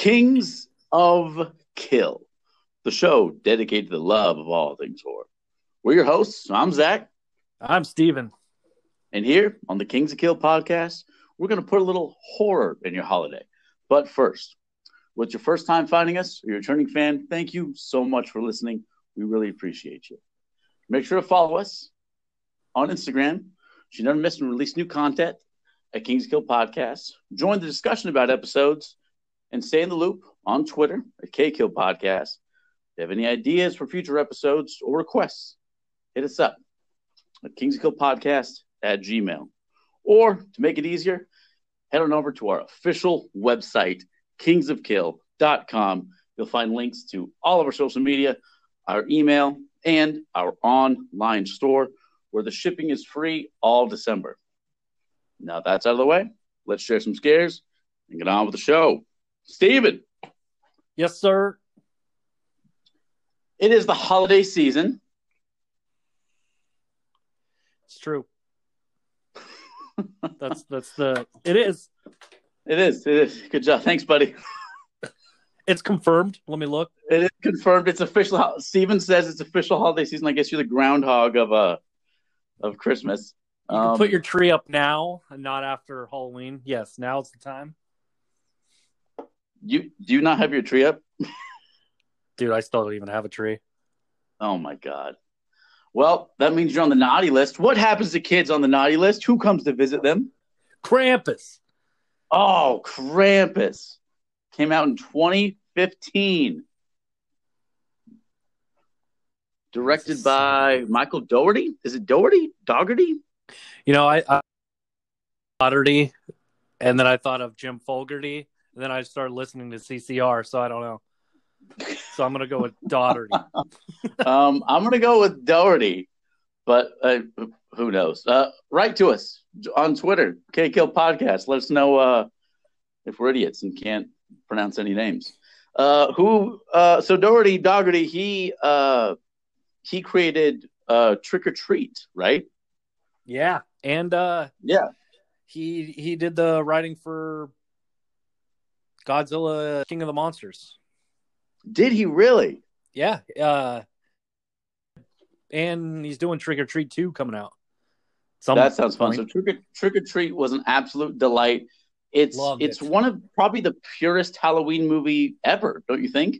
Kings of Kill, the show dedicated to the love of all things horror. We're your hosts. I'm Zach. I'm Steven. And here on the Kings of Kill podcast, we're going to put a little horror in your holiday. But first, what's your first time finding us or you're a returning fan, thank you so much for listening. We really appreciate you. Make sure to follow us on Instagram. So you never miss and release new content at Kings of Kill Podcast. Join the discussion about episodes and stay in the loop on Twitter at KKill Podcast. If you have any ideas for future episodes or requests, hit us up at Podcast at Gmail. Or to make it easier, head on over to our official website, kingsofkill.com. You'll find links to all of our social media, our email, and our online store where the shipping is free all December. Now that's out of the way, let's share some scares and get on with the show. Steven. Yes, sir. It is the holiday season. It's true. that's that's the it is. It is. It is. Good job. Thanks, buddy. It's confirmed. Let me look. It is confirmed. It's official. Steven says it's official holiday season. I guess you're the groundhog of uh of Christmas. You can put your tree up now and not after Halloween. Yes, now's the time. You do you not have your tree up? Dude, I still don't even have a tree. Oh my god. Well, that means you're on the naughty list. What happens to kids on the naughty list? Who comes to visit them? Krampus. Oh, Krampus. Came out in 2015. Directed by Michael Doherty. Is it Doherty? Dougherty? You know, I, I Dougherty, and then I thought of Jim Fogerty, and then I started listening to CCR, so I don't know. So I'm gonna go with Dougherty. um, I'm gonna go with Dougherty, but uh, who knows? Uh, write to us on Twitter, KKill Podcast. Let us know uh, if we're idiots and can't pronounce any names. Uh, who? Uh, so Dougherty, Dougherty, he uh, he created uh, Trick or Treat, right? Yeah, and uh, yeah, he he did the writing for Godzilla, King of the Monsters. Did he really? Yeah. Uh, and he's doing Trick or Treat 2 coming out. Some that sounds fun. So Trick or, Trick or Treat was an absolute delight. It's Loved it's it. one of probably the purest Halloween movie ever, don't you think?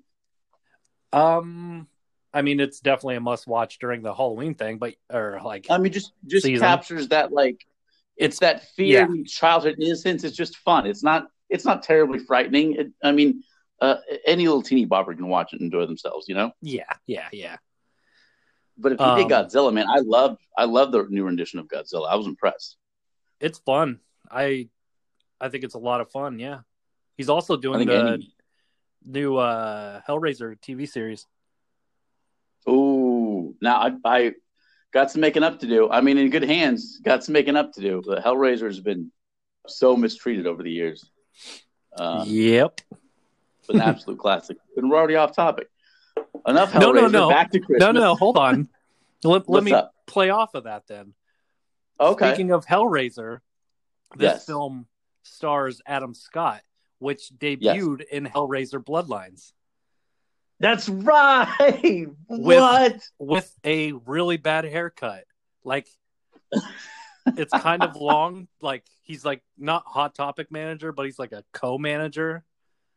Um I mean it's definitely a must watch during the Halloween thing, but or like I mean just just season. captures that like it's that fear yeah. childhood innocence. It's just fun. It's not it's not terribly frightening. It, I mean, uh, any little teeny bopper can watch it and enjoy themselves, you know? Yeah, yeah, yeah. But if you um, did Godzilla, man, I love I love the new rendition of Godzilla. I was impressed. It's fun. I I think it's a lot of fun. Yeah, he's also doing the any... new uh, Hellraiser TV series. Ooh, now I, I got some making up to do. I mean, in good hands, got some making up to do. The Hellraiser has been so mistreated over the years. Um, yep, an absolute classic. And we're already off topic. Enough Hellraiser. No, no, no. Back to Christmas. No, no, hold on. let, let me up? play off of that then. Okay. Speaking of Hellraiser, this yes. film stars Adam Scott, which debuted yes. in Hellraiser Bloodlines. That's right. With, what? With a really bad haircut. Like it's kind of long. Like he's like not hot topic manager, but he's like a co-manager.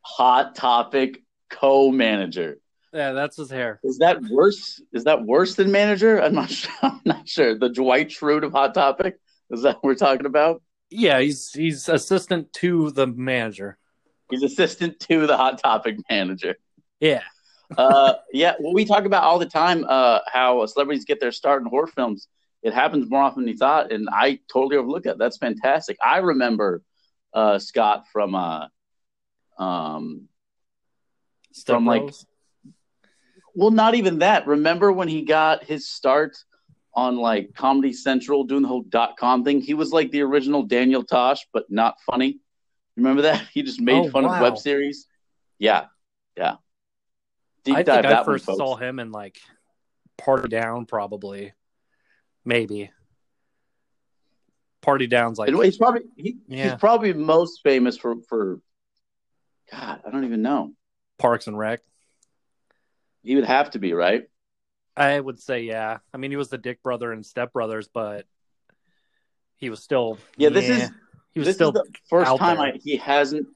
Hot topic co-manager. Yeah, that's his hair. Is that worse? Is that worse than manager? I'm not sure. I'm not sure. The Dwight Schrute of Hot Topic. Is that what we're talking about? Yeah, he's he's assistant to the manager. He's assistant to the Hot Topic manager. Yeah. uh, yeah. Well, we talk about all the time uh, how celebrities get their start in horror films. It happens more often than you thought, and I totally overlook that. That's fantastic. I remember uh, Scott from uh, um, Step from like well, not even that. Remember when he got his start on like Comedy Central doing the whole dot com thing? He was like the original Daniel Tosh, but not funny. Remember that? He just made oh, fun wow. of web series. Yeah, yeah. Deep I think I first saw him in like Party Down, probably, maybe. Party Down's like he's probably he, yeah. he's probably most famous for for God, I don't even know. Parks and Rec. He would have to be right. I would say yeah. I mean, he was the Dick brother and Step Brothers, but he was still Yeah, this is he was this still is the first time. I, he hasn't.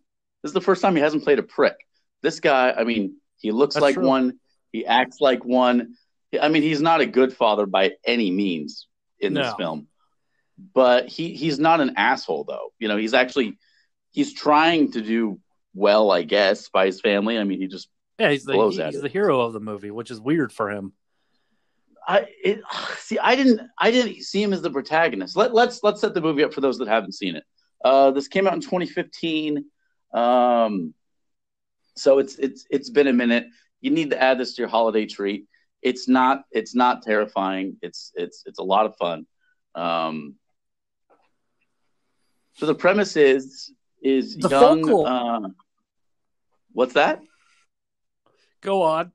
This is the first time he hasn't played a prick. This guy, I mean, he looks That's like true. one. He acts like one. I mean, he's not a good father by any means in this film, but he he's not an asshole though. You know, he's actually he's trying to do well, I guess, by his family. I mean, he just yeah, he's the blows at he's it. the hero of the movie, which is weird for him. I it, see. I didn't. I didn't see him as the protagonist. Let, let's let's set the movie up for those that haven't seen it. Uh, this came out in 2015. Um, so it's it's it's been a minute. You need to add this to your holiday treat. It's not it's not terrifying. It's it's it's a lot of fun. Um, so the premise is is The young. Uh, what's that? Go on.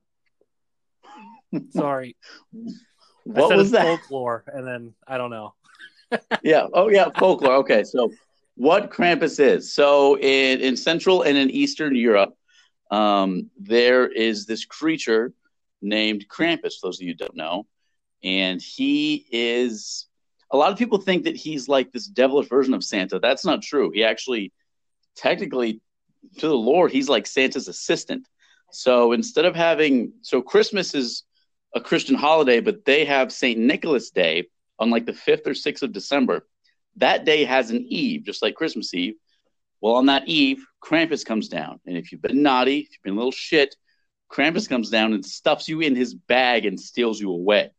Sorry, I What said was that? folklore, and then I don't know. yeah. Oh, yeah. Folklore. Okay. So, what Krampus is? So, in, in Central and in Eastern Europe, um, there is this creature named Krampus. Those of you who don't know, and he is. A lot of people think that he's like this devilish version of Santa. That's not true. He actually, technically, to the Lord, he's like Santa's assistant. So instead of having, so Christmas is a Christian holiday, but they have Saint Nicholas Day, on like the 5th or 6th of December. That day has an eve, just like Christmas Eve. Well, on that eve, Krampus comes down. And if you've been naughty, if you've been a little shit, Krampus comes down and stuffs you in his bag and steals you away.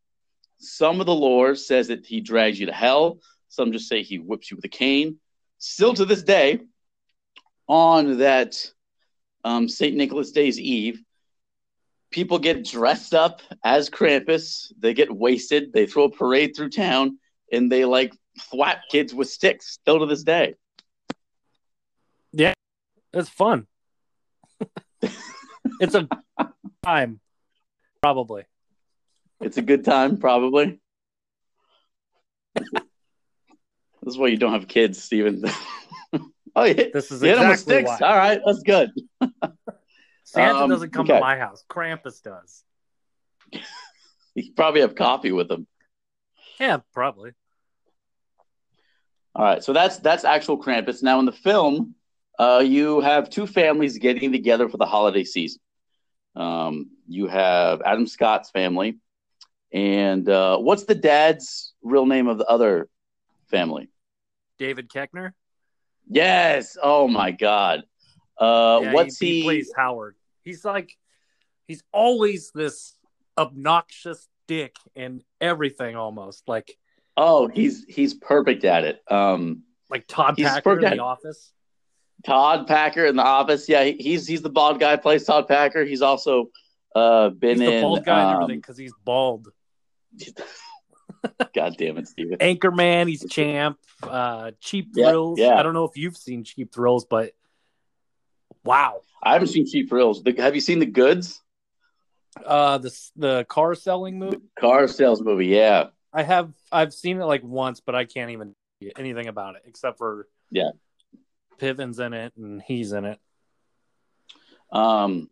Some of the lore says that he drags you to hell. Some just say he whips you with a cane. Still to this day, on that um, St. Nicholas Day's Eve, people get dressed up as Krampus. They get wasted. They throw a parade through town, and they like thwap kids with sticks. Still to this day. Yeah, it's fun. it's a time, probably. It's a good time, probably. this is why you don't have kids, Steven. oh, yeah. This is You hit 'em with exactly sticks. why. All right, that's good. Santa Um, doesn't come okay. to my house. Krampus does. You probably have coffee with him. Yeah, probably. All right, so that's that's actual Krampus. Now in the film, uh, you have two families getting together for the holiday season. Um, you have Adam Scott's family, and uh, what's the dad's real name of the other family? David Koechner. Yes. Oh my God. Uh, Yeah, what's he, he? he plays Howard. He's like, he's always this obnoxious dick in everything, almost like Oh, he's he's perfect at it. Um, like Todd Packer in. The Office. Todd Packer in the Office. Yeah, he's he's the bald guy plays Todd Packer. He's also uh, been He's the in. bald guy and um, everything because he's bald. God damn it, Steven. Anchorman, he's champ. Uh, Cheap Yeah, Thrills. yeah. I don't know if you've seen Cheap Thrills, but wow. I haven't seen Cheap Thrills. The, have you seen The Goods? Uh, the the car selling movie. Car sales movie. Yeah. I have I've seen it like once, but I can't even anything about it except for Yeah. Piven's in it and he's in it. Um,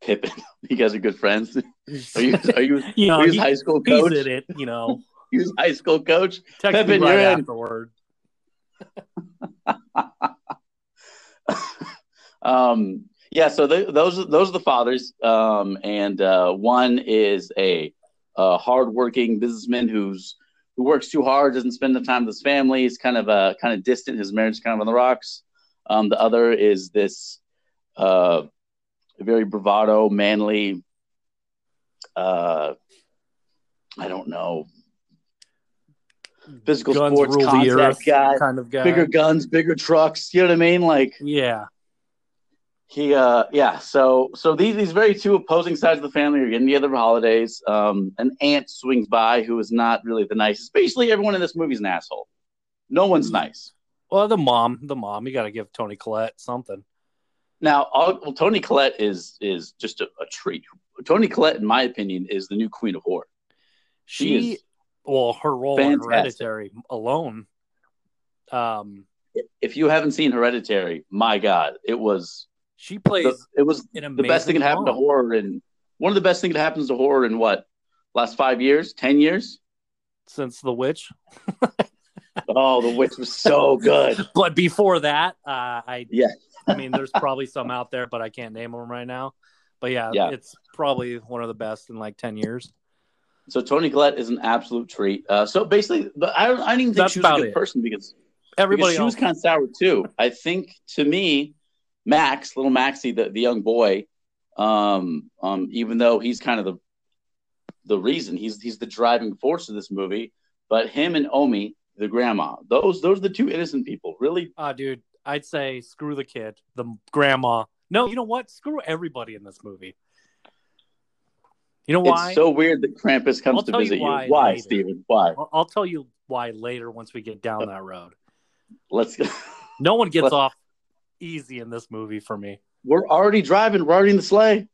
Pippin. You guys are good friends. Are you? Are you? you know, are you his he- high school he's coach? in it. You know, his high school coach? text Pippin, right you're in. afterward. um, yeah. So th those are- those are the fathers. Um, and uh, one is a, a hardworking businessman who's who works too hard, doesn't spend the time with his family. He's kind of uh, kind of distant. His marriage is kind of on the rocks. Um, the other is this uh, very bravado, manly. Uh, I don't know. Physical Guns sports contact guy. kind of guy. Bigger guns, bigger trucks. You know what I mean? Like Yeah. he uh yeah so so these these very two opposing sides of the family are getting together for holidays um an aunt swings by who is not really the nicest basically everyone in this movie is an asshole no one's nice Well, the mom, the mom, you got to give Toni Collette something. now all, well, toni collette is is just a, a treat toni collette in my opinion is the new queen of horror She, She is well, her role in. Hereditary alone. Um, if you haven't seen hereditary my god it was She plays. The, it was the best thing that happened to horror, and one of the best things that happens to horror in what last five years, ten years. since The Witch. Oh, The Witch was so good. But before that, uh, I Yeah. I mean, there's probably some out there, but I can't name them right now. But yeah, Yeah. it's probably one of the best in like ten years. So Toni Collette is an absolute treat. Uh, so basically, but I don't, I didn't even think That's she was a good it. person because Everybody because she else, was kind of sour too. I think to me, Max, little Maxie, the, the young boy, um, um, even though he's kind of the the reason he's he's the driving force of this movie, but him and Omi, the grandma, those those are the two innocent people. Really, ah, dude, I'd say screw the kid, the grandma. No, you know what? Screw everybody in this movie. You know why? it's so weird that Krampus comes I'll to you visit you. why Why. Steven? Why? I'll, I'll tell you why later once we get down that road. Let's go. No one gets Let's- off easy in this movie for me. We're already driving. We're already in the sleigh.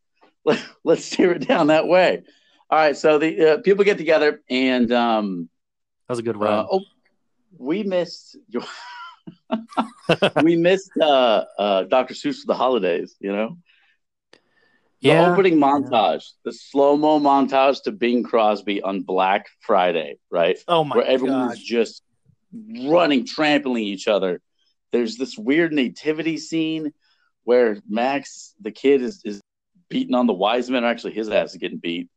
Let- Let's steer it down that way. All right. So the uh, people get together, and um, That was a good uh, run. oh, we missed. we missed uh, uh, Dr. Seuss for the holidays. You know, the yeah, opening montage, the slow mo montage to Bing Crosby on Black Friday, right? Oh my where everyone's gosh. just running, trampling each other. There's this weird nativity scene where Max, the kid, is, is beating on the wise men. Actually, his ass is getting beat.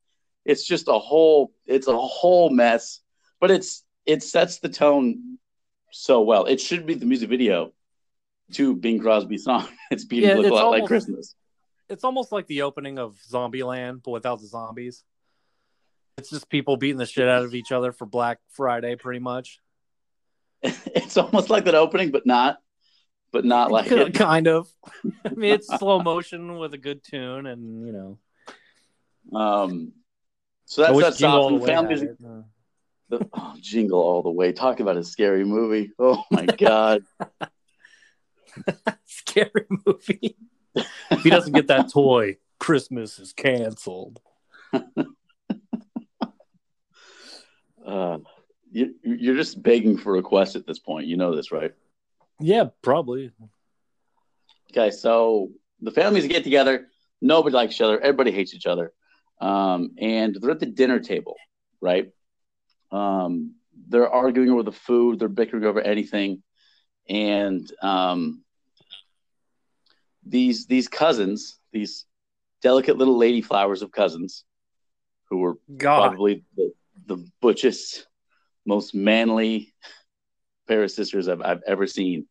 It's just a whole, it's a whole mess. But it's it sets the tone so well. It should be the music video to Bing Crosby's song. It's beating Yeah, it's a lot like Christmas. It's almost like the opening of Zombieland, but without the zombies. It's just people beating the shit out of each other for Black Friday, pretty much. it's almost like that opening, but not, but not like it. kind of. I mean, it's slow motion with a good tune, and you know, Um, so that's that's Jingle off. All the And Way family had music, it. Uh, the, oh, jingle all the way. Talk about a scary movie. Oh my god. Scary movie. if he doesn't get that toy, Christmas is canceled. uh, you, you're just begging for requests at this point. You know this, right? Yeah, probably. Okay, so the families get together. Nobody likes each other. Everybody hates each other. Um, and they're at the dinner table, right? Um, they're arguing over the food. They're bickering over anything. And um, these these cousins, these delicate little lady flowers of cousins, who were God, probably the, the butchest, most manly pair of sisters I've, I've ever seen.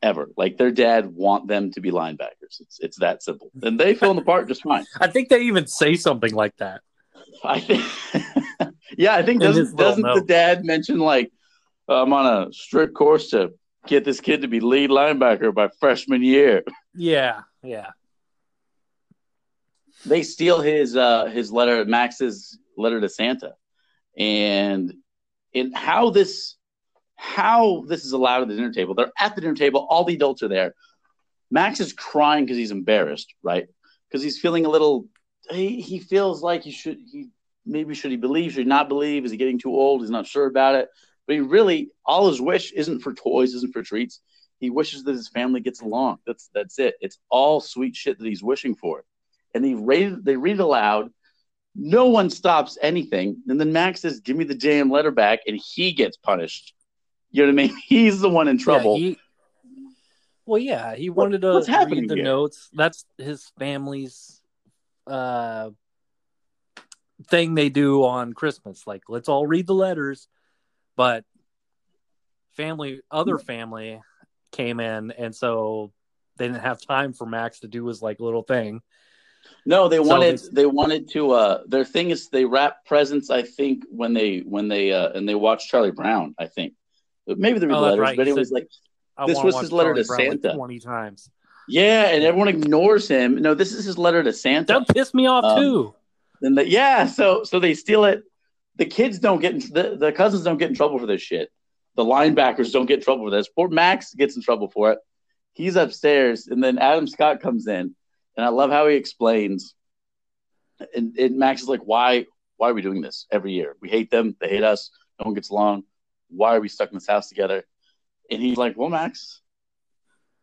Ever. Like their dad want them to be linebackers. It's it's that simple. And they fill in the part just fine. I think they even say something like that. I think Yeah, I think doesn't doesn't the dad mention like I'm on a strict course to get this kid to be lead linebacker by freshman year. Yeah, yeah. they steal his uh his letter max's letter to santa and in how this how this is allowed at the dinner table they're at the dinner table all the adults are there max is crying because he's embarrassed right because he's feeling a little he, he feels like he should he maybe should he believe should he not believe is he getting too old he's not sure about it but he really all his wish isn't for toys isn't for treats he wishes that his family gets along that's that's it it's all sweet shit that he's wishing for and they read they read aloud. No one stops anything, and then Max says, "Give me the damn letter back," and he gets punished. You know what I mean? He's the one in trouble. Yeah, he, well, yeah, he What- wanted to what's happening read the here? notes. That's his family's uh, thing they do on Christmas. Like, let's all read the letters. But family, other family came in, and so they didn't have time for Max to do his like little thing. no, they So wanted they- they wanted to. uh Their thing is they wrap presents. I think when they when they uh and they watch Charlie Brown. I think maybe they read Oh, letters, right. but He it was like This was his letter to Charlie Brown, like, Santa. twenty times. yeah, and everyone ignores him. No, this is his letter to Santa. That pissed me off Um, too. And the, yeah, so so they steal it. The kids don't get in, the the cousins don't get in trouble for this shit. The linebackers don't get in trouble for this. Poor Max gets in trouble for it. He's upstairs, and then Adam Scott comes in, and I love how he explains. And, and Max is like, "Why? Why are we doing this every year? We hate them. They hate us. No one gets along. Why are we stuck in this house together?" And he's like, "Well, Max,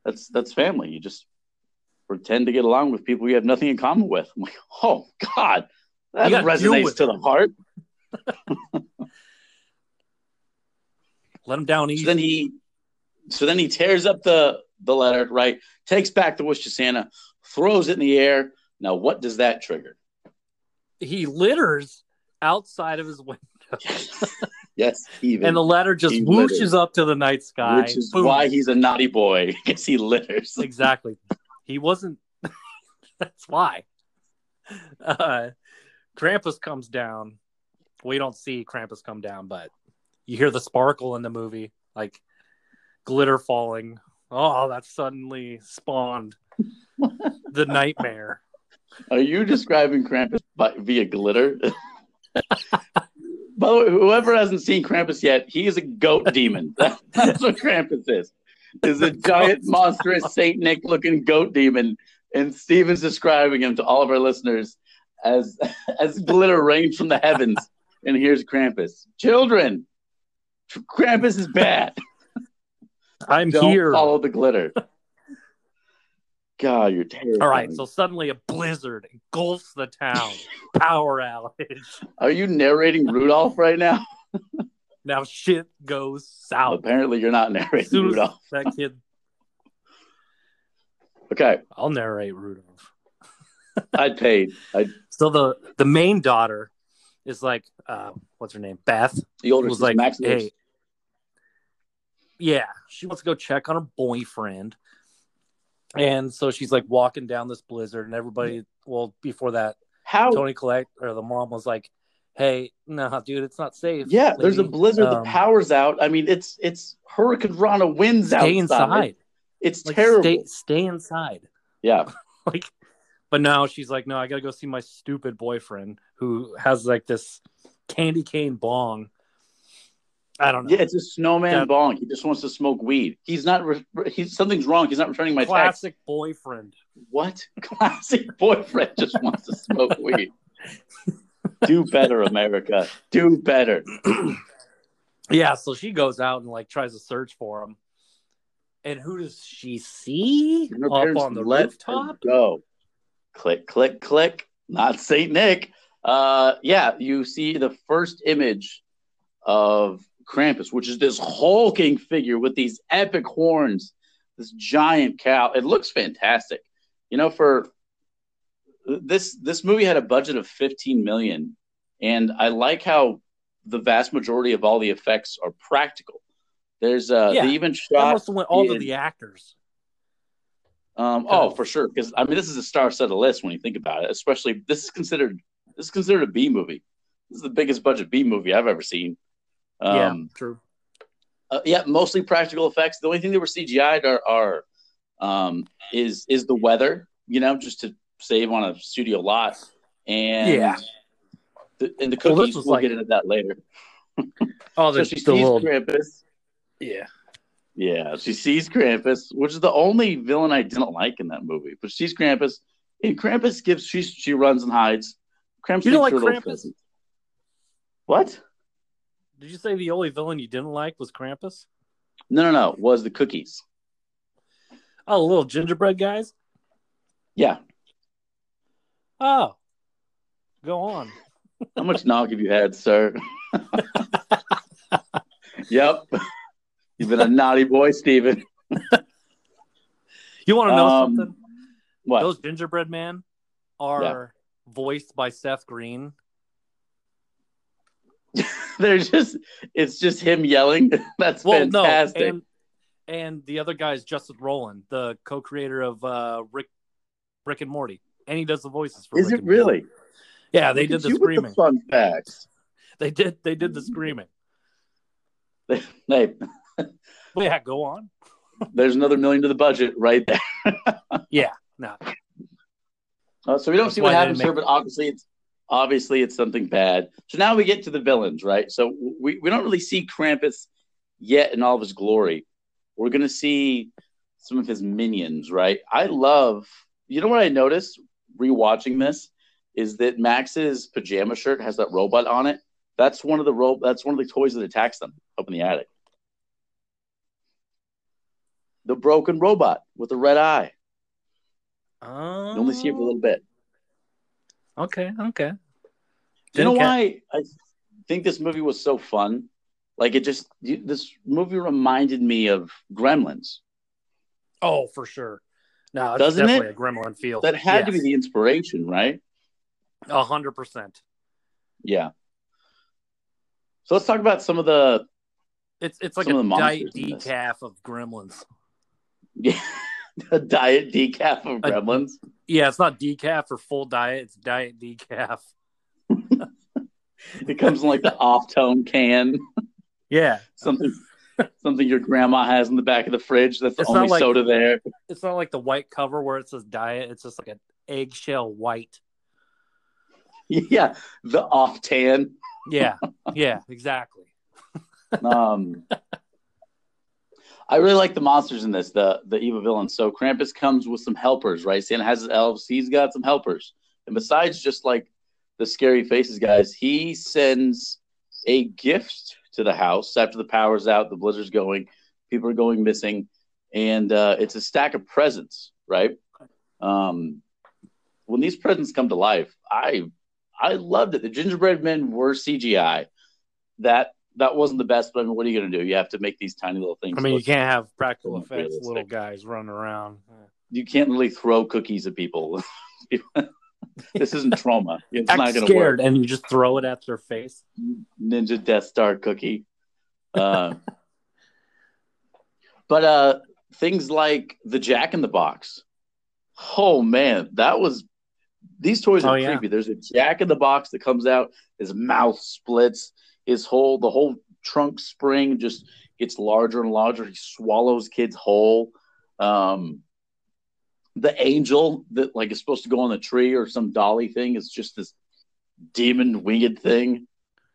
that's that's family. You just pretend to get along with people you have nothing in common with. I'm like, oh God, that resonates to the heart. Let him down So easy. then he, so then he tears up the the letter, right? Takes back the wish to Santa, throws it in the air. Now, what does that trigger? he litters outside of his window, yes, even, and the letter just he whooshes litters. up to the night sky. which is Boom. why he's a naughty boy because he litters. exactly. He wasn't. That's why. Uh, Krampus comes down. We don't see Krampus come down, but you hear the sparkle in the movie, like glitter falling. Oh, that suddenly spawned the nightmare. Are you describing Krampus by, via glitter? By the way, whoever hasn't seen Krampus yet, he is a goat demon. That's what Krampus is. Is a giant, monstrous, Saint Nick looking goat demon, and Steven's describing him to all of our listeners as as glitter rains from the heavens. And here's Krampus. Children, Krampus is bad. I'm Don't here. follow the glitter. God, you're terrible. All right, so suddenly a blizzard engulfs the town. Power outage. Are you narrating Rudolph right now? Now shit goes south. Apparently, you're not narrating Rudolph. that kid, Okay, I'll narrate Rudolph. I'd paid. I So the the main daughter is like, uh, what's her name? Beth. the older was like, Max hey, yeah, she wants to go check on her boyfriend. And so she's like walking down this blizzard, and everybody, well, before that, How? Toni Collette or the mom was like, "Hey, no, dude, it's not safe." yeah, there's a blizzard. Um, the power's out. I mean, it's it's Hurricane Rana winds outside. Stay outside. inside. It's Like, terrible. Stay, stay inside. Yeah, Like, but now she's like, "No, I gotta go see my stupid boyfriend who has like this candy cane bong." I don't know. yeah. It's a snowman That- bong. He just wants to smoke weed. He's not. Re- he's something's wrong. He's not returning my text. Classic boyfriend. What? Classic boyfriend just wants to smoke weed. Do better, America. Do better. Yeah, so she goes out and like tries to search for him. And who does she see up on the rooftop? Go. Click, click, click. Not Saint Nick. Uh, yeah, you see the first image of Krampus, which is this hulking figure with these epic horns, this giant cow. It looks fantastic. You know, for this this movie had a budget of 15 million, and I like how the vast majority of all the effects are practical. There's uh, Yeah, they even shot have went all in- the actors. Um, oh, for sure. Because I mean, this is a star-studded list when you think about it. Especially this is considered this is considered a B movie. This is the biggest budget B movie I've ever seen. yeah, Um, true. uh, yeah, mostly practical effects. The only thing that were CGI'd are, are um, is is the weather. You know, just to save on a studio lot. And Yeah. the, and the Well, cookies. was we'll like- get into that later. Oh, So the, she the little Krampus. yeah. Yeah, she sees Krampus, which is the only villain I didn't like in that movie. But she sees Krampus, and Krampus gives she she runs and hides. Krampus You don't like her a little Krampus? What? Did you say the only villain you didn't like was Krampus? No, no, no. Was the cookies? Oh, little gingerbread guys. Yeah. Oh, go on. How much nog have you had, sir? yep. You've been a naughty boy, Steven. You want to know Um, something? What? Those gingerbread man are voiced by Seth Green. They're just it's just him yelling. That's Well, fantastic. no, and and the other guy is Justin Roiland, the co-creator of uh, Rick Rick and Morty, and he does the voices for. Is Rick it and Morty. really? Yeah, they Look did the screaming. fun facts. They did. They did the screaming. Hey, Well, yeah, go on. there's another million to the budget right there. Yeah, no, Uh, so we don't That's see what happens here, but obviously it's obviously it's something bad. So now we get to the villains, right? So we, we don't really see Krampus yet in all of his glory. We're gonna see some of his minions, right? I love you know what I noticed rewatching this is that Max's pajama shirt has that robot on it. That's one of the ro- that's one of the toys that attacks them up in the attic. The broken robot with the red eye. Oh, You only see it for a little bit. Oh, okay, okay. Do you know why I think this movie was so fun? Like it just you- this movie reminded me of Gremlins. Oh, for sure. No, it's Doesn't definitely it? a gremlin feel. That had to be the inspiration, right? a hundred percent. Yeah. So let's talk about some of the It's it's like Some a diet monsters in this. decaf of gremlins. Yeah, the diet decaf of A- Gremlins. Yeah, it's not decaf or full diet. It's diet decaf. It comes in like the off tone can, Yeah, something something your grandma has in the back of the fridge. That's the It's only like- soda there. it's not like the white cover where it says diet. It's just like an eggshell white. Yeah, the off tan. Yeah, yeah, exactly. Um, I really like the monsters in this, the the evil villains. So Krampus comes with some helpers, right? Santa has his elves. He's got some helpers, and besides just like the scary faces guys, he sends a gift to the house after the power's out, the blizzard's going, people are going missing, and uh, it's a stack of presents, right? Um, when these presents come to life, I I loved it. The gingerbread men were CGI. That that wasn't the best, but I mean, what are you going to do? You have to make these tiny little things. I mean, you can't have practical effects, realistic. little guys running around. you can't really throw cookies at people. this isn't trauma. It's Act not going to work. and you just throw it at their face. Ninja Death Star cookie. Uh, but uh, things like the Jack in the Box. Oh man, that was. These toys are Oh, yeah. creepy. There's a Jack in the Box that comes out. His mouth splits. His whole the whole trunk spring just gets larger and larger. He swallows kids whole. Um, the angel that like is supposed to go on the tree or some dolly thing is just this demon winged thing.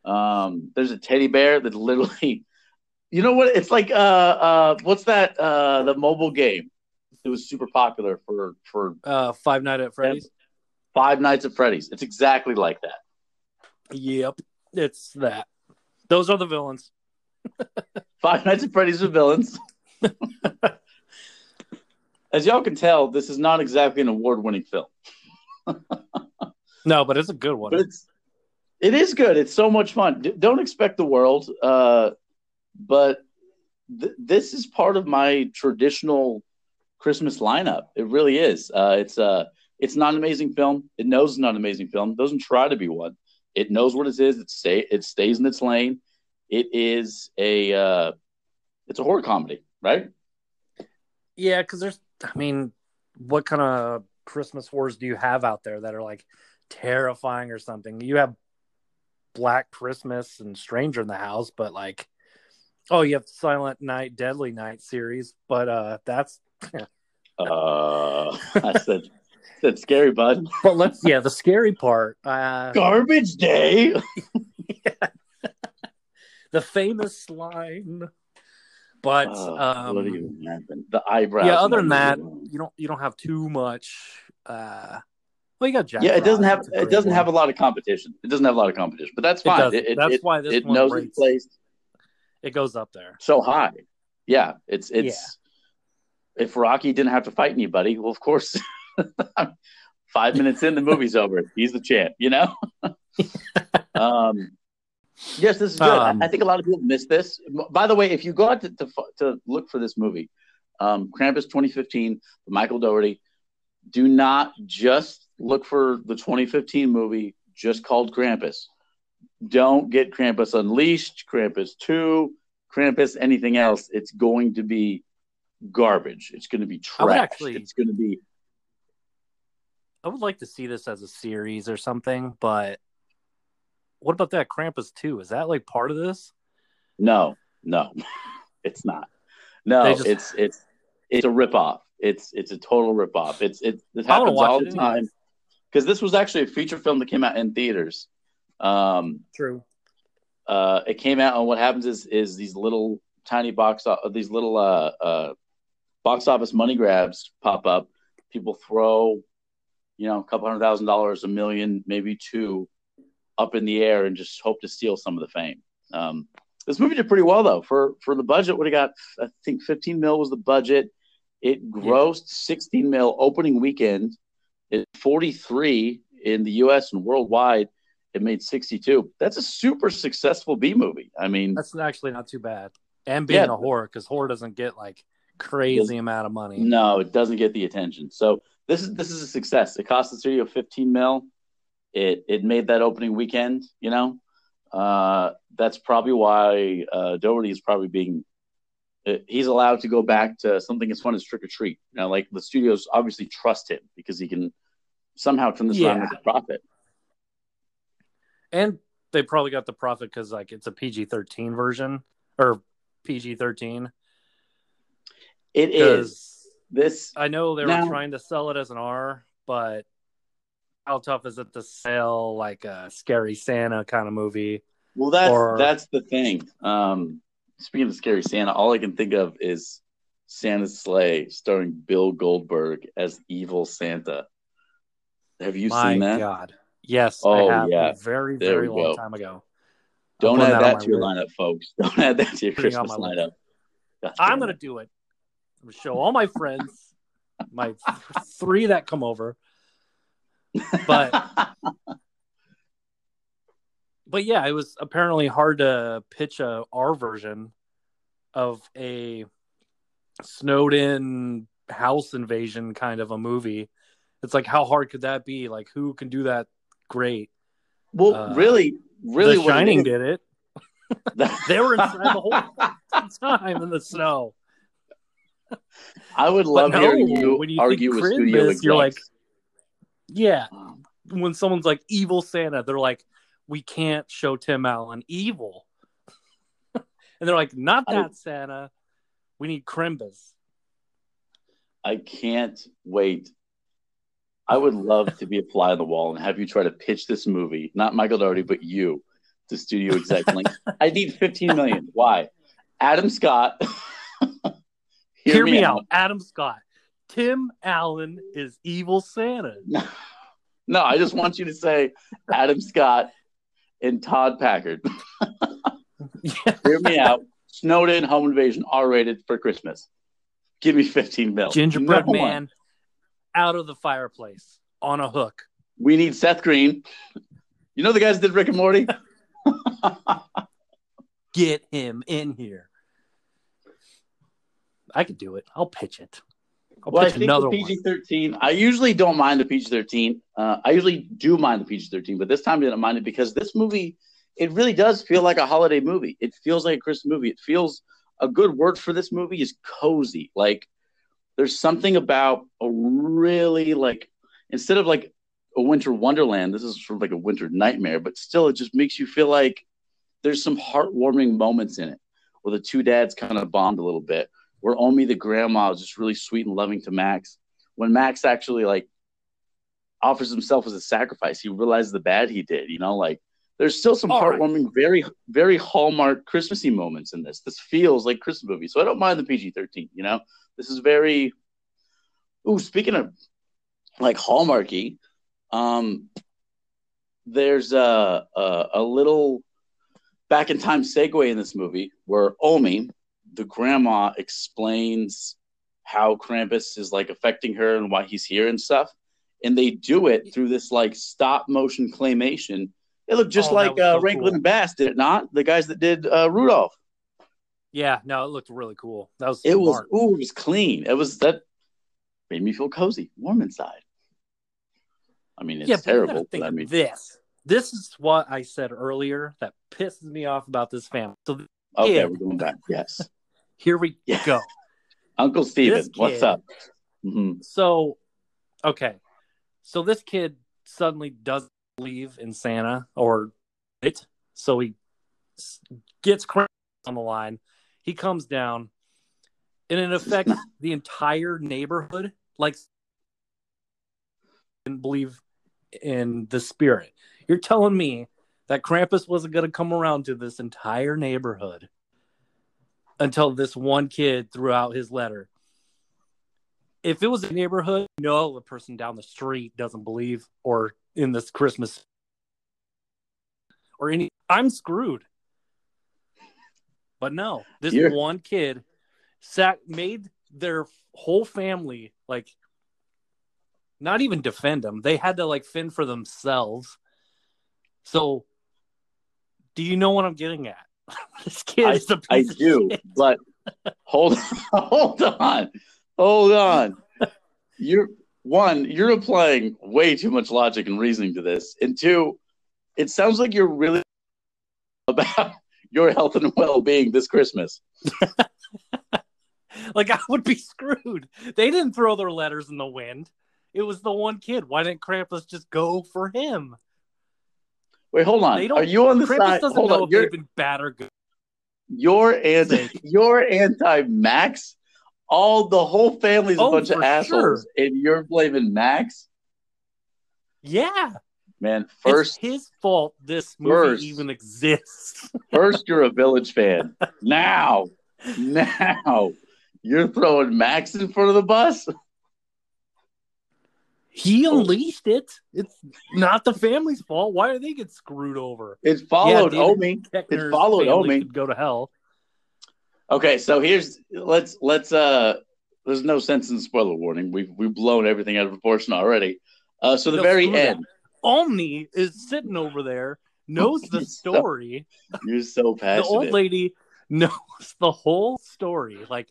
Um, there's a teddy bear that literally, you know what? It's like uh uh what's that uh the mobile game? It was super popular for for Uh, Five Night at Freddy's. Five Nights at Freddy's. It's exactly like that. Yep, it's that. Those are the villains. Five Nights at Freddy's with villains. As y'all can tell, this is not exactly an award-winning film, No, but it's a good one. but it's it is good. It's so much fun. D- don't expect the world, uh, but th- this is part of my traditional Christmas lineup. It really is. Uh, it's uh, it's not an amazing film. It knows it's not an amazing film. It doesn't try to be one. It knows what it is. It stay it stays in its lane. It is a uh, it's a horror comedy, right? Yeah, because there's, I mean, what kind of Christmas horrors do you have out there that are like terrifying or something? You have Black Christmas and Stranger in the House, but like, oh, you have Silent Night, Deadly Night series, but uh, that's, Uh, I said said scary bud. but let's, yeah, the scary part, uh, Garbage day. the famous line, but Oh, um? The eyebrows. yeah, other than that, you don't, you don't have too much. Uh, well, you got Jack. yeah, it doesn't have a it doesn't one. have a lot of competition. It doesn't have a lot of competition, but that's fine. It, it, That's it, why this it one knows its place It goes up there. so high. Yeah, it's it's. If Rocky didn't have to fight anybody, well, of course, five minutes in, the movie's over. He's the champ, you know. um, yes, this is good. I- Um, I, think a lot of people miss this. By the way, if you go out to to, to look for this movie, um, Krampus 2015, Michael Dougherty, do not just look for the 2015 movie just called Krampus. Don't get Krampus Unleashed, Krampus 2, Krampus anything else. It's going to be garbage. It's going to be trash. actually- It's going to be I would like to see this as a series or something, but what about that Krampus 2? Is that like part of this? no, no, it's not. No, just- it's it's it's a ripoff. It's it's a total ripoff. It's it's it this happens all the time because this was actually a feature film that came out in theaters. Um, True. uh, it came out, and what happens is is these little tiny box o- these little uh, uh, box office money grabs pop up. People throw, you know, a couple hundred thousand dollars, a million, maybe two, up in the air, and just hope to steal some of the fame. Um, this movie did pretty well though for for the budget. What it got? I think 15 mil was the budget. It grossed 16 mil opening weekend. It 43 in the U.S. and worldwide. It made 62. That's a super successful B movie. I mean, That's actually not too bad. And being Yeah. a horror, because horror doesn't get like crazy amount of money. no, it doesn't get the attention. So this is this is a success. It cost the studio 15 mil. It it made that opening weekend. You know, uh, that's probably why uh, Doherty is probably being. uh, He's allowed to go back to something as fun as Trick or Treat. You know, like the studios obviously trust him because he can somehow turn this around with a profit. And they probably got the profit because like it's a PG thirteen version or PG thirteen. It is this. I know they Now- were trying to sell it as an R, but how tough is it to sell like a scary Santa kind of movie? Well, that's or- that's the thing. Um, speaking of scary Santa, all I can think of is Santa's Slay, starring Bill Goldberg as evil Santa. Have you My seen that? God. Yes, Oh, I have yeah. a very, There very long go. time ago. Don't add that that to your list. lineup, folks. Don't add that to your Putting Christmas lineup. I'm gonna do it. I'm gonna show all my friends, my th- three that come over. but- But yeah, it was apparently hard to pitch a R version of a snowed in house invasion kind of a movie. It's like how hard could that be? Like who can do that great? well, uh, really, really, the what it Shining did it. They were inside the whole time in the snow. I would love no, hearing you when you argue with studio Christmas, you're like- Yeah, Um, when someone's like evil Santa, they're like, we can't show Tim Allen evil. and they're like, not I- that Santa. We need Crimbus. I can't wait. I would love to be a fly on the wall and have you try to pitch this movie, not Michael Doherty, but you, to studio exec. like, I need 15 million. Why? Adam Scott. Hear, me out. Adam Scott. Tim Allen is evil Santa. No, I just want you to say Adam Scott and Todd Packard. Yeah. Hear me out. Snowden, home invasion, R rated for Christmas. Give me 15 mil. Gingerbread No one. man out of the fireplace on a hook. We need Seth Green. You know the guys that did Rick and Morty? Get him in here. I could do it. I'll pitch it. I'll well, I pitch think another. PG thirteen. I usually don't mind the PG thirteen. Uh, I usually do mind the PG thirteen, but this time I didn't mind it because this movie, it really does feel like a holiday movie. It feels like a Christmas movie. It feels a good word for this movie is cozy. Like there's something about a really like instead of like a winter wonderland, this is sort of like a winter nightmare, but still it just makes you feel like there's some heartwarming moments in it where the two dads kind of bond a little bit where Omi the grandma is just really sweet and loving to Max. When Max actually like offers himself as a sacrifice, he realizes the bad he did. You know, like there's still some All right. heartwarming, very very hallmark Christmassy moments in this. This feels like Christmas movie, so I don't mind the PG-13. You know, this is very. Ooh, speaking of like hallmarky, um, there's a, a a little back in time segue in this movie where Omi, the grandma, explains how Krampus is like affecting her and why he's here and stuff. And they do it through this like stop motion claymation. It looked just Oh, like was uh, so Rankin cool. and Bass, did it not? The guys that did uh, Rudolph. Yeah, no, it looked really cool. That was It was smart. ooh, it was clean. It was that made me feel cozy, warm inside. I mean, it's yeah, terrible. But I mean, this. This is what I said earlier that pisses me off about this family. So okay, kid. we're going back. Yes, here we Yeah. go. Uncle Steven, This what's kid- up? Mhm. So, okay. So this kid suddenly doesn't believe in Santa or it. So he gets Krampus on the line. He comes down and it affects the entire neighborhood. Like, didn't believe in the spirit. You're telling me that Krampus wasn't going to come around to this entire neighborhood until this one kid threw out his letter. If it was a neighborhood, no, the person down the street doesn't believe, or in this Christmas, or any, I'm screwed. But no, this You're- one kid sat made their whole family like not even defend them. They had to like fend for themselves. So, do you know what I'm getting at? this kid I, is a I do, but hold hold on. Hold on. You're one, you're applying way too much logic and reasoning to this. And two, it sounds like you're really about your health and well-being this Christmas. Like I would be screwed. They didn't throw their letters in the wind. It was the one kid. Why didn't Krampus just go for him? Wait, hold on. They don't- Are you on the Krampus side? doesn't Hold know on. if You're they've been bad or good. you're anti. you're anti Max. All the whole family's a Oh, bunch of assholes, and you're blaming Max. Yeah, Man, first it's his fault this movie First. even exists. First, you're a village fan. Now, now, you're throwing Max in front of the bus. He Oh. unleashed it. It's not the family's fault. Why do they get screwed over? It followed David Omi. Koechner's followed Omi. go to hell. Okay, so here's let's let's uh. There's no sense in spoiler warning. We've we've blown everything out of proportion already. Uh, so the No, very that. end, Omi is sitting over there, knows the So story. you're so passionate. the old lady knows the whole story. Like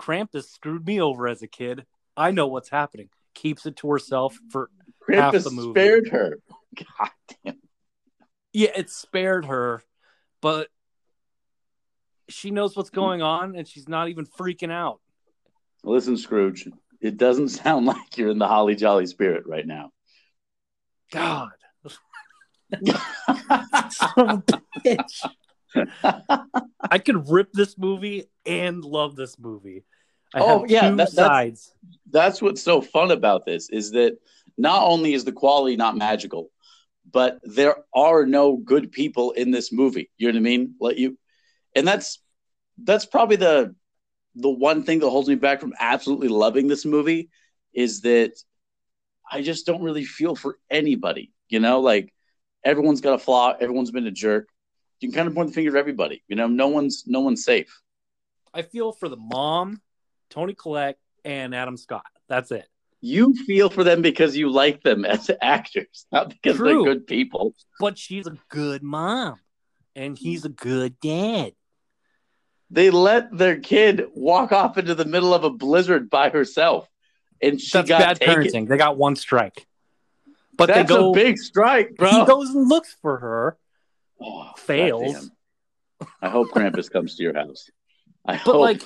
Krampus screwed me over as a kid. I know what's happening. Keeps it to herself for half the movie. spared her. God damn. yeah, it spared her, but she knows what's going on and she's not even freaking out. Listen, Scrooge. It doesn't sound like you're in the holly jolly spirit right now. God. Bitch. I could rip this movie and love this movie. I Oh, have yeah, two that- that's- that's what's so fun about this is that not only is the quality not magical, but there are no good people in this movie. You know what I mean? Let you, and that's that's probably the the one thing that holds me back from absolutely loving this movie is that I just don't really feel for anybody. You know, like everyone's got a flaw, everyone's been a jerk. You can kind of point the finger at everybody. You know, no one's no one's safe. I feel for the mom, Toni Collette, and Adam Scott. That's it. You feel for them because you like them as actors, not because True. they're good people. But she's a good mom, and he's a good dad. They let their kid walk off into the middle of a blizzard by herself, and she That's got bad taken. parenting. They got one strike. But That's they go. a big strike, bro. He goes and looks for her. Oh, fails. I hope Krampus comes to your house. I But hope. like,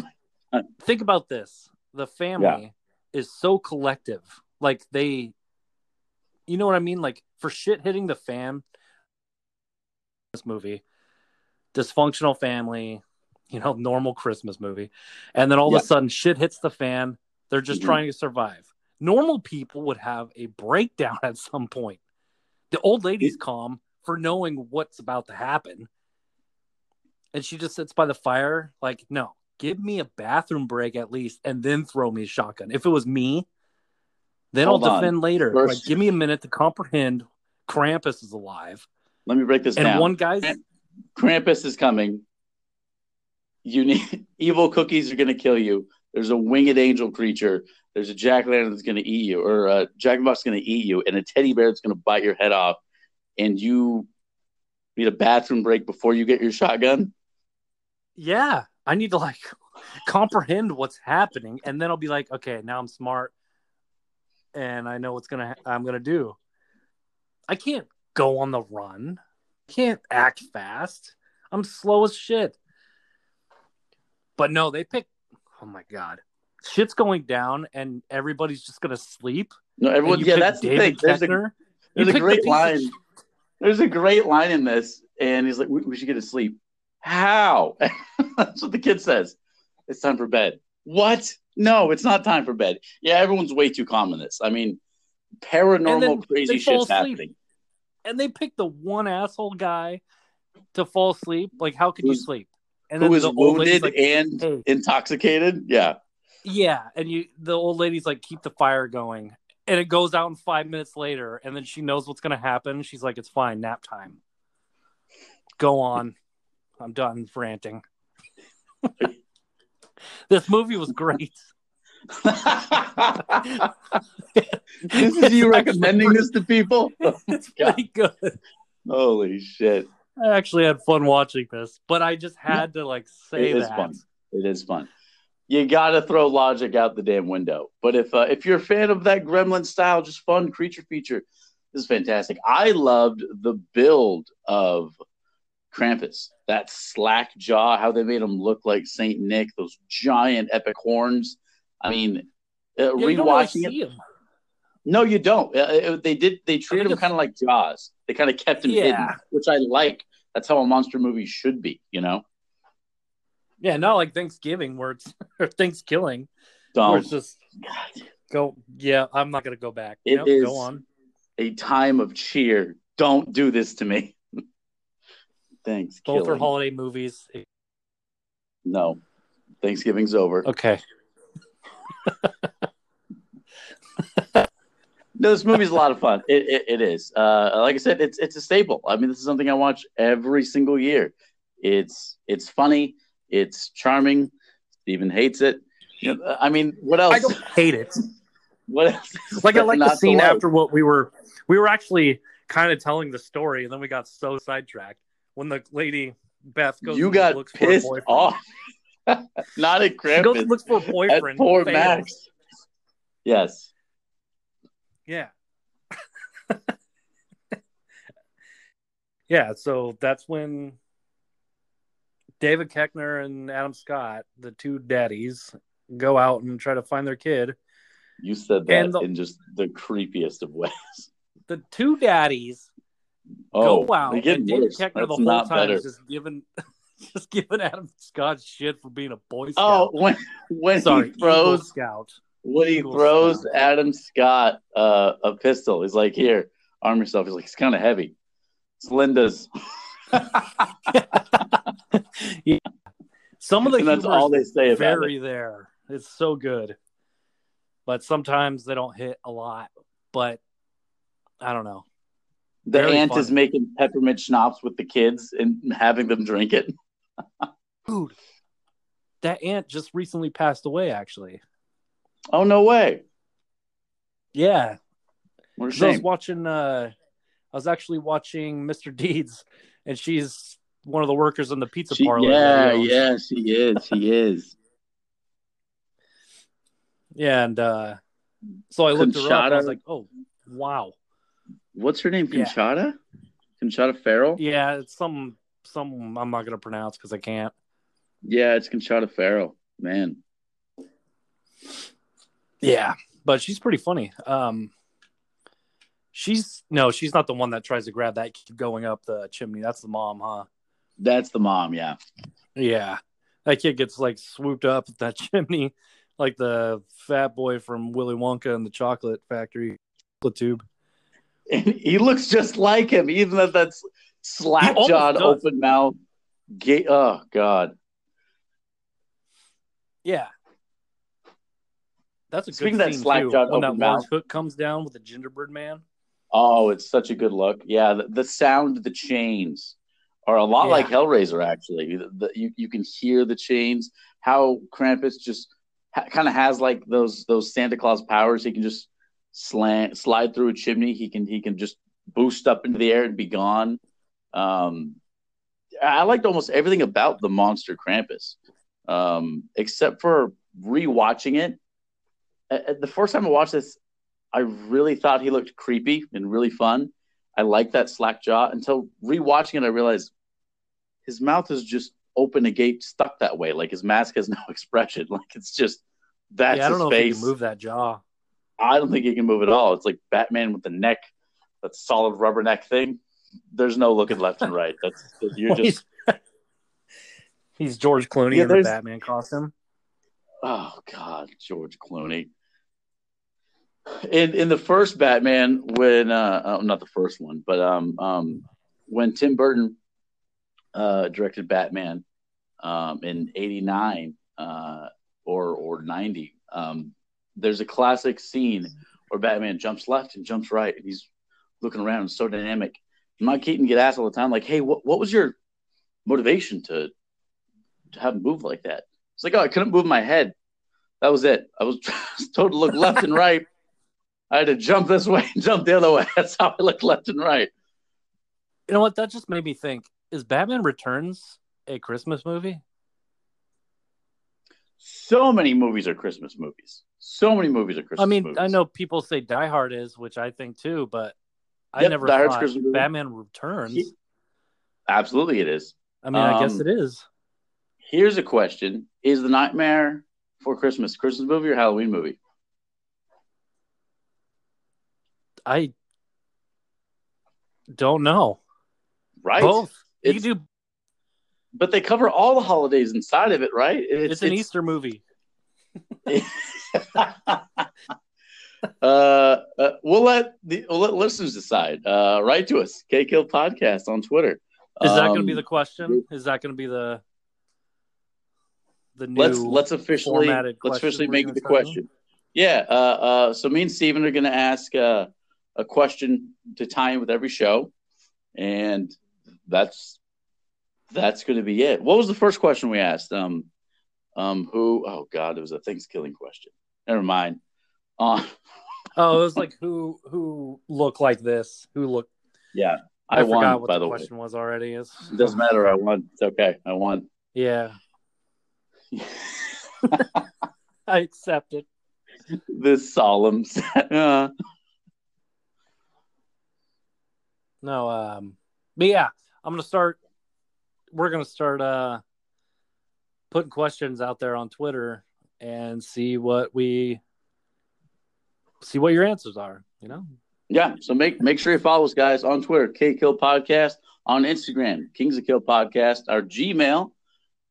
think about this: the family is so collective. Like they, you know what I mean? Like for shit hitting the fan. This movie, dysfunctional family, you know, normal Christmas movie, and then all Yeah. of a sudden shit hits the fan. They're just Mhm. trying to survive. Normal people would have a breakdown at some point. The old lady's calm for knowing what's about to happen. And she just sits by the fire, like, no, give me a bathroom break at least, and then throw me a shotgun. If it was me, then Hold I'll on. defend later. First- Like, give me a minute to comprehend Krampus is alive. let me break this And down. one guy's Krampus is coming. You need evil cookies are going to kill you. There's a winged angel creature. There's a jack o' lantern that's going to eat you, or a jack the box going to eat you, and a teddy bear that's going to bite your head off. And you need a bathroom break before you get your shotgun. yeah, I need to like comprehend what's happening, and then I'll be like, okay, now I'm smart, and I know what's gonna I'm gonna do. I can't go on the run. I can't act fast. I'm slow as shit. But no, they pick. Oh my god, shit's going down, and everybody's just gonna sleep. No, everyone. Yeah, that's the thing. David There's a there's a pick the great line. There's a great line in this, and he's like, "We, we should get to sleep." How? that's what the kid says. It's time for bed. What? No, it's not time for bed. Yeah, everyone's way too calm in this. I mean, paranormal crazy shit's happening. and they pick the one asshole guy to fall asleep. Like, how could you sleep? And Who is the wounded like, and "Hey." intoxicated? Yeah. yeah, and you, the old lady's like, keep the fire going, and it goes out in five minutes later, and then she knows what's gonna happen. She's like, it's fine, nap time. Go on, I'm done ranting. this movie was great. this is you recommending this to people? it's pretty good. Holy shit. I actually had fun watching this, but I just had to like say It is that. fun. It is fun. You got to throw logic out the damn window. But if uh, if you're a fan of that Gremlin style, just fun creature feature, this is fantastic. I loved the build of Krampus, that slack jaw, how they made him look like Saint Nick, those giant epic horns. I mean, uh, Yeah, don't really rewatching it. him. No, you don't. Uh, it- they did. They treated him kind of like Jaws. They kind of kept him Yeah. hidden, which I like. That's how a monster movie should be. You know. Yeah, not like Thanksgiving where it's or Thanksgiving where Don't. it's just God. go. Yeah, I'm not gonna go back. It Yep, is- Go on. a time of cheer. Don't do this to me. Thanks. Both are holiday movies. No, Thanksgiving's over. Okay. No, this movie's a lot of fun. It, it, it is. Uh, like I said, it's it's a staple. I mean, this is something I watch every single year. It's it's funny. It's charming. Steven hates it. You know, I mean, what else? I don't hate it. What else? Like I like the scene like? after what we were we were actually kind of telling the story, and then we got so sidetracked when the lady Beth goes. You got looks for a boyfriend. off. Not at She goes and Krampus. looks for a At boyfriend. poor fails. Max. Yes. Yeah. yeah, so that's when David Koechner and Adam Scott, the two daddies, go out and try to find their kid. You said that the- in just the creepiest of ways. The two daddies Oh, go out, get and David. Koechner the whole time is just giving, just giving Adam Scott shit for being a boy scout. Oh, when when sorry, he throws Eagle Scout. when he Eagle throws Scout. Adam Scott uh, a pistol, he's like, "Here, arm yourself." He's like, "It's kind of heavy." It's Linda's, Yeah. Some of the and that's all they say about very it. there. It's so good. But sometimes they don't hit a lot. But I don't know. The very aunt is making peppermint schnapps with the kids and having them drink it. Dude, that aunt just recently passed away, actually. Oh no way! Yeah. What I was watching uh I was actually watching Mr. Deeds and she's one of the workers in the pizza She- parlor. yeah, yeah, she is. She is. Yeah, and uh so I looked her up and I was like, oh wow. What's her name? Yeah. Conchata. Ferrell. Yeah, it's some some I'm not gonna pronounce because I can't. Yeah, it's Conchata Ferrell. Man, Yeah, but she's pretty funny. Um, she's no, she's not the one that tries to grab that kid going up the chimney. That's the mom, huh? that's the mom. Yeah. Yeah, that kid gets like swooped up at that chimney, like the fat boy from Willy Wonka and the Chocolate Factory, the tube. And he looks just like him, even though that's slack jawed, open mouth. Gay. Oh God. Yeah, that's a Speaking of good that scene slack too. jawed, When that open orange mouth. hook comes down with the gingerbread man. Oh, it's such a good look. Yeah, the, the sound of the chains are a lot Yeah. like Hellraiser. Actually, the, the, you you can hear the chains. How Krampus just ha- kind of has like those those Santa Claus powers. He can just slant slide through a chimney. He can he can just boost up into the air and be gone. Um, I liked almost everything about the monster Krampus, um, except for rewatching it. Uh, The first time I watched this, I really thought he looked creepy and really fun. I like that slack jaw until rewatching it. I realized his mouth is just open agape, stuck that way. Like his mask has no expression. Like it's just that's yeah, I don't his know face. if move that jaw. I don't think he can move at all. It's like Batman with the neck, that solid rubber neck thing. There's no looking left and right. That's you're just he's, George Clooney Yeah, in the Batman costume. oh god, George Clooney. In in the first Batman, when uh, uh not the first one, but um um when Tim Burton uh directed Batman um in '89 uh or or '90, um there's a classic scene where Batman jumps left and jumps right, and he's looking around and so dynamic. And Mike Keaton get asked all the time, like, "Hey, what what was your motivation to to have him move like that?" It's like, "Oh, I couldn't move my head." That was it. I was told to look left and right. I had to jump this way and jump the other way. That's how I looked left and right. You know what? That just made me think: Is Batman Returns a Christmas movie? So many movies are Christmas movies. So many movies are Christmas. I mean, movies. I know people say Die Hard is, which I think too, but I Yep, never Die Hard's thought Christmas movie. Batman Returns. He- Absolutely, it is. I mean, I guess um, it is. Here's a question: Is the Nightmare for Christmas Christmas movie or Halloween movie? I don't know. Right. Both. You It's- can do. But they cover all the holidays inside of it, right? It's, an Easter movie. uh, uh, we'll let the we'll let listeners decide. Uh, write to us, KKill Podcast on Twitter. Is that going to be Um, the question? Is that going to be the the new? let's let's officially let's officially make the question. Yeah. Uh, uh, so me and Steven are going to ask uh, a question to tie in with every show, and that's that's going to be it. What was the first question we asked? Um, um, who? Oh God, it was a Thanksgiving question. Never mind. Uh, Oh, it was like who who look like this? Who look? yeah, I, I, forgot won. what By the, the way, question was already. Is it doesn't matter. I won. It's okay. I won. yeah, I accept it. this solemn. uh, No, um, but yeah, I'm gonna start. We're gonna start uh putting questions out there on Twitter and see what we see what your answers are. You know, Yeah, so make make sure you follow us, guys, on Twitter, K Kill Podcast, on Instagram, Kings of Kill Podcast, our Gmail,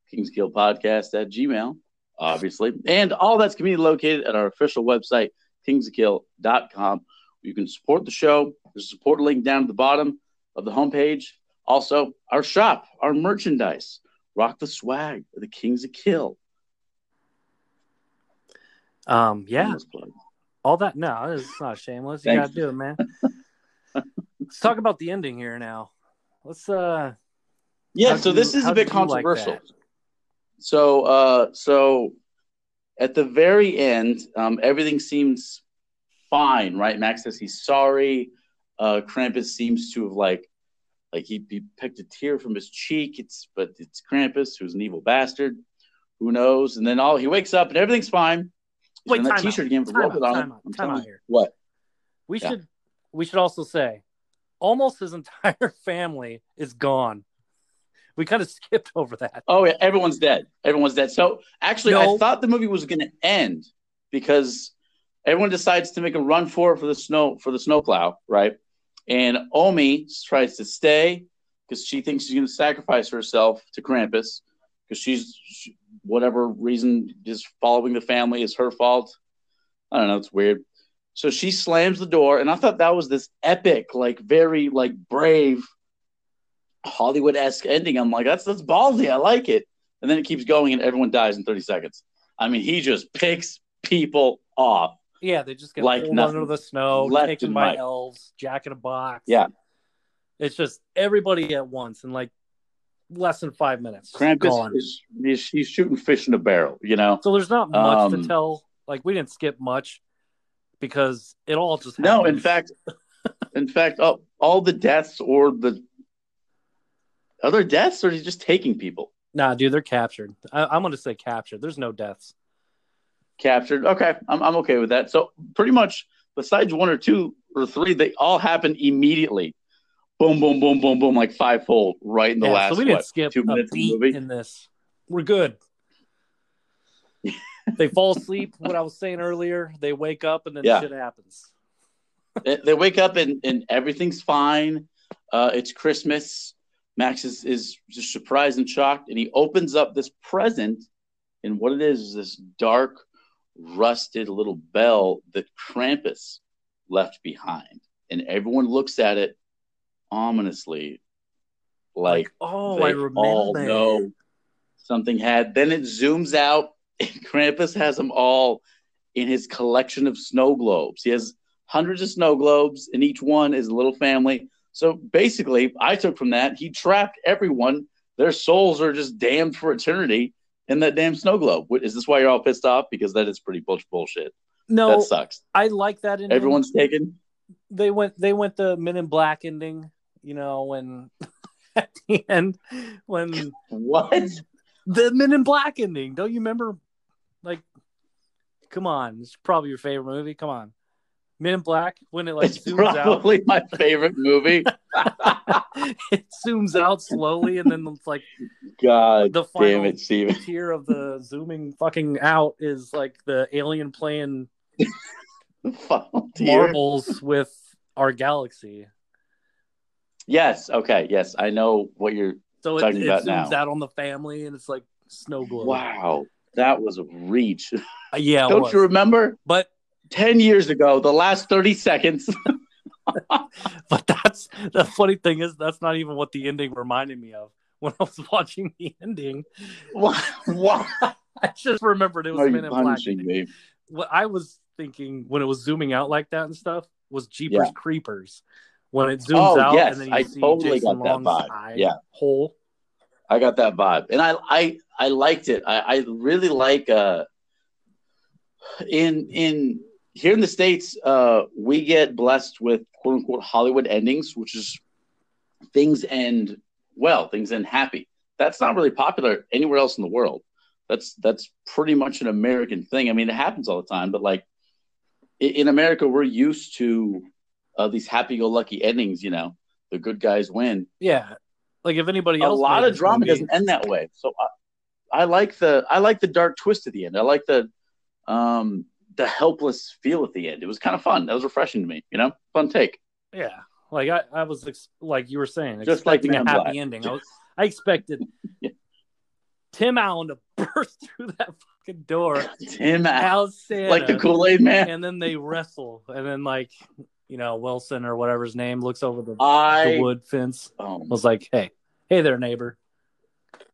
Kings of Kill Podcast at Gmail, obviously, and all that's community located at our official website, kingsofkill.com. You can support the show. There's a support link down at the bottom of the homepage. Also, our shop, our merchandise, rock the swag the Kings of Kill. um, yeah, all that. No, it's not shameless. You Thanks. gotta do it, man. Let's talk about the ending here now. Let's uh, Yeah, so you- this is a bit you like controversial. so, uh, so at the very end, um, everything seems fine, right? Max says he's sorry. Uh, Krampus seems to have like, like he, he picked a tear from his cheek. It's but it's Krampus who's an evil bastard. Who knows? And then all he wakes up and everything's fine. He's Wait, that. T-shirt again with Time out, on time out, time out here. What? we Yeah. should we should also say almost his entire family is gone. We kind of skipped over that. Oh yeah, everyone's dead. Everyone's dead. So actually, No. I thought the movie was going to end because everyone decides to make a run for it for the snow for the snowplow, right? And Omi tries to stay because she thinks she's going to sacrifice herself to Krampus because she's she, whatever reason just following the family is her fault. I don't know. It's weird. So she slams the door, and I thought that was this epic, like very like brave Hollywood esque ending. I'm like, that's that's ballsy. I like it. And then it keeps going, and everyone dies in 30 seconds. I mean, he just picks people off. Yeah, they just get Like pulled nothing. under the snow, Left taken by right. elves, jack in a box. Yeah. It's just everybody at once in like less than five minutes. just Krampus gone. is he's, he's shooting fish in a barrel, you know. So there's not much Um, to tell. Like we didn't skip much because it all just No, in fact, in fact, all, all the deaths or the other deaths, or he's just taking people Nah, dude, they're captured. I, I'm going to say captured. There's no deaths. Captured. Okay, I'm I'm okay with that. So pretty much, besides one or two or three, they all happen immediately. Boom, boom, boom, boom, boom, like fivefold, right in the Yeah, last. so we didn't what, skip two minutes of the movie? in this. We're good. they fall asleep. What I was saying earlier, they wake up and then Yeah. shit happens. they, they wake up and, and everything's fine. Uh, it's Christmas. Max is, is just surprised and shocked, and he opens up this present, and what it is is this dark, rusted little bell that Krampus left behind, and everyone looks at it ominously, like, oh, they I remember. all know something had. Then it zooms out, and Krampus has them all in his collection of snow globes. He has hundreds of snow globes, and each one is a little family. So basically, I took from that he trapped everyone. Their souls are just damned for eternity in that damn snow globe. Is this why you're all pissed off? Because that is pretty bull- bullshit. No, that sucks. I like that. Ending. Everyone's taken. they went they went the Men in Black ending. You know when at the end when What? the Men in Black ending. Don't you remember? Like, come on, it's probably your favorite movie. Come on, Men in Black when it like It's zooms out. probably my favorite movie. it zooms out slowly, and then it's like God the damn it, Steven. tier of the zooming fucking out is like the alien playing marbles with our galaxy. Yes. Okay. Yes, I know what you're. So it, Talking it about zooms now. out on the family, and it's like snow globe. Wow, that was a reach. Uh, yeah, Don't you remember? but Ten years ago, the last thirty seconds. but that's the funny thing is that's not even what the ending reminded me of when I was watching the ending. what? What I just remembered it was are Men in Black. me? What I was thinking when it was zooming out like that and stuff was Jeepers Yeah. Creepers. When it zooms Oh, out yes, and then you I see totally Jason got that Long's vibe. eye Yeah. hole. I got that vibe, and I I I liked it. I, I really like uh in in here in the states uh we get blessed with quote unquote Hollywood endings, which is things end well, things end happy. That's not really popular anywhere else in the world. That's that's pretty much an American thing. I mean, it happens all the time, but like in America, we're used to uh, these happy-go-lucky endings. You know, the good guys win Yeah. Like if anybody a lot of drama movie- doesn't end that way. So I, I like the I like the dark twist at the end. I like the um the helpless feel at the end. It was kind of fun. That was refreshing to me. You know, fun take. Yeah, like I, I was ex- like you were saying, Just like a happy Black. ending. I, was, I expected Yeah. Tim Allen to burst through that fucking door, Tim, Allen, like the Kool Aid Man. and then they wrestle, and then like you know Wilson or whatever his name looks over the, the wood fence, um, was like, "Hey, hey there, neighbor,"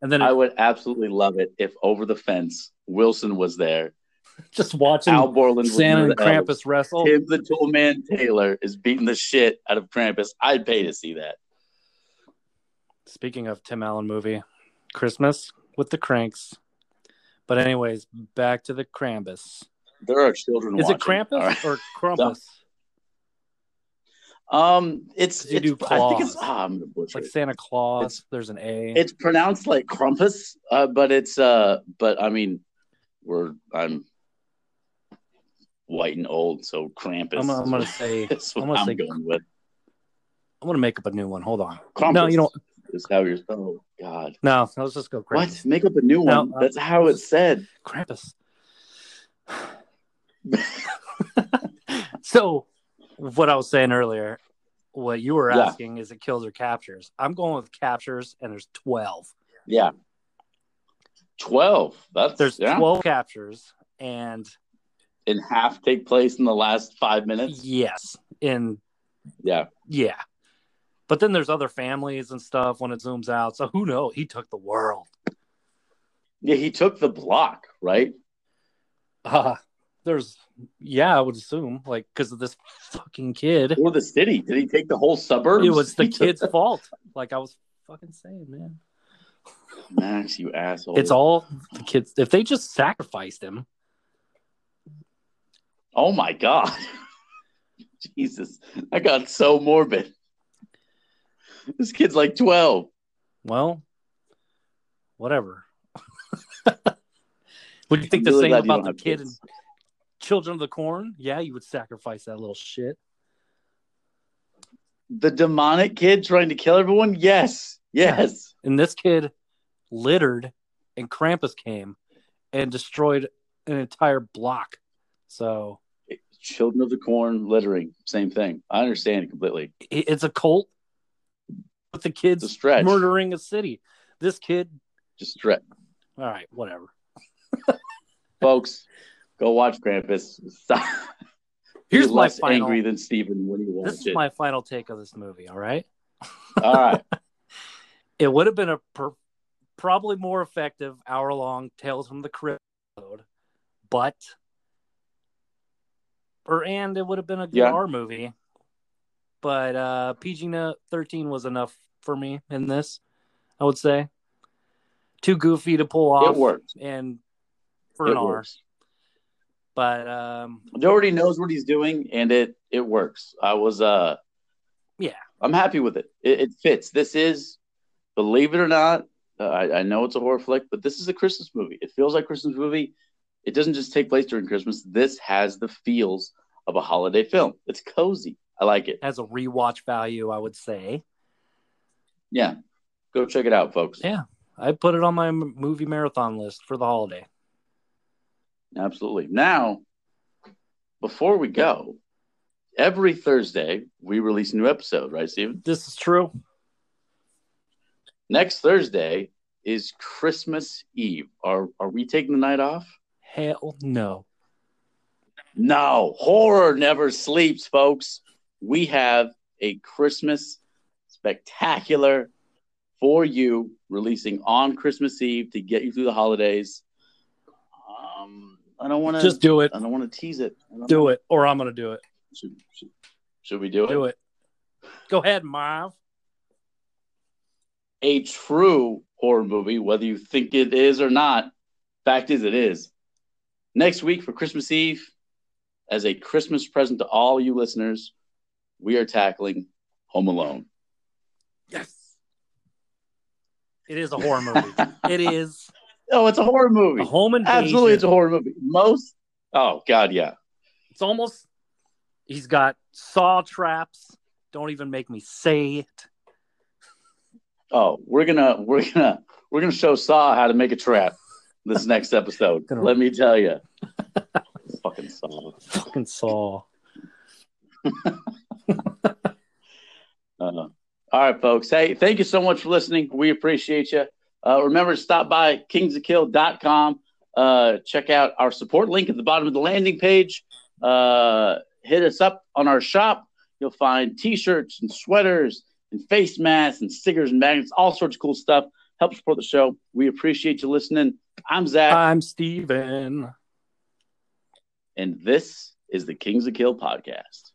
and then it, I would absolutely love it if over the fence Wilson was there. just watching Al Borland Santa and. Krampus wrestle. Tim the Toolman Taylor is beating the shit out of Krampus. I'd pay to see that. Speaking of Tim Allen movie, Christmas with the Cranks. But anyways, back to the Krampus. There are children. Is it watching. Krampus All right. or Krampus? Um, it's, You it's do I think it's claws. ah, I'm gonna butcher like it. Santa Claus. It's- There's an A. It's pronounced like Krampus, uh, but it's uh, but I mean, we're I'm white and old, so Krampus. I'm, I'm gonna say That's what I'm I'm, gonna say- going with. I'm gonna make up a new one. Hold on. Krampus No, you don't. Is how you're. Oh God. No, let's just go Krampus. What? Make up a new No, one. uh, That's how it's said. Krampus. so, what I was saying earlier, what you were Yeah. asking is it kills or captures. I'm going with captures, and there's 12. Yeah. Twelve. That's There's yeah. 12 captures, and And half take place in the last five minutes. yes, in Yeah. yeah. But then there's other families and stuff when it zooms out. So who knows? He took the world. Yeah. He took the block, right? Uh, there's yeah, I would assume like because of this fucking kid. Or the city. Did he take the whole suburbs? It was the kid's fault. Like I was fucking saying, man. Max, you asshole. It's all the kids. If they just sacrificed him, Oh my god. Jesus. I got so morbid. This kid's like 12. well, whatever. would you think the really same about the kid kids. in Children of the Corn? Yeah, you would sacrifice that little shit. The demonic kid trying to kill everyone? Yes. Yes. And this kid littered, and Krampus came and destroyed an entire block. So Children of the Corn littering. Same thing. I understand it completely. it's a cult with the kids It's a stretch. murdering a city. This kid, Just stretch. all right, whatever. Folks, go watch Krampus. Stop. Here's my less final. angry than Steven when watch This is it. my final take of this movie. All right, All right. it would have been a per- probably more effective hour long Tales from the Crypt but or and it would have been a good Yeah. R movie. But uh PG thirteen was enough for me in this. I would say too goofy to pull off. It works. And for It an R. But um, Dougherty knows what he's doing, and it it works. I was uh, Yeah. I'm happy with it. It, it fits. This is, believe it or not, uh, I, I know it's a horror flick, but this is a Christmas movie. It feels like Christmas movie. It doesn't just take place during Christmas. This has the feels of a holiday film. It's cozy. I like it. has a rewatch value, I would say. Yeah, go check it out, folks. Yeah. I put it on my movie marathon list for the holiday. Absolutely. Now, before we go, every Thursday we release a new episode, right, Steven? This is true. Next Thursday is Christmas Eve. Are are we taking the night off? Hell no. No, horror never sleeps, folks. We have a Christmas spectacular for you releasing on Christmas Eve to get you through the holidays. Um, I don't want to Just do it. I don't want to tease it. Do know. it. Or I'm going to do it. Should, should, should we do it? Do it. Go ahead, Marv. a true horror movie, whether you think it is or not. Fact is, it is. Next week for Christmas Eve, as a Christmas present to all you listeners, we are tackling Home Alone. Yes. It is a horror movie. it is Oh, it's a horror movie. a home invasion. Absolutely, it's a horror movie. Most. Oh God, yeah. It's almost. He's got saw traps. Don't even make me say it. Oh, we're gonna we're gonna we're gonna show Saw how to make a trap this next episode. Let me tell you. Fucking Saw. Fucking saw. Uh, all right, folks. Hey, thank you so much for listening. We appreciate you. Uh, remember to stop by kingsofkill.com. Uh, check out our support link at the bottom of the landing page. Uh, hit us up on our shop. You'll find t shirts and sweaters and face masks and stickers and magnets, all sorts of cool stuff. Help support the show. We appreciate you listening. I'm Zach, I'm Steven. and this is the Kings of Kill podcast.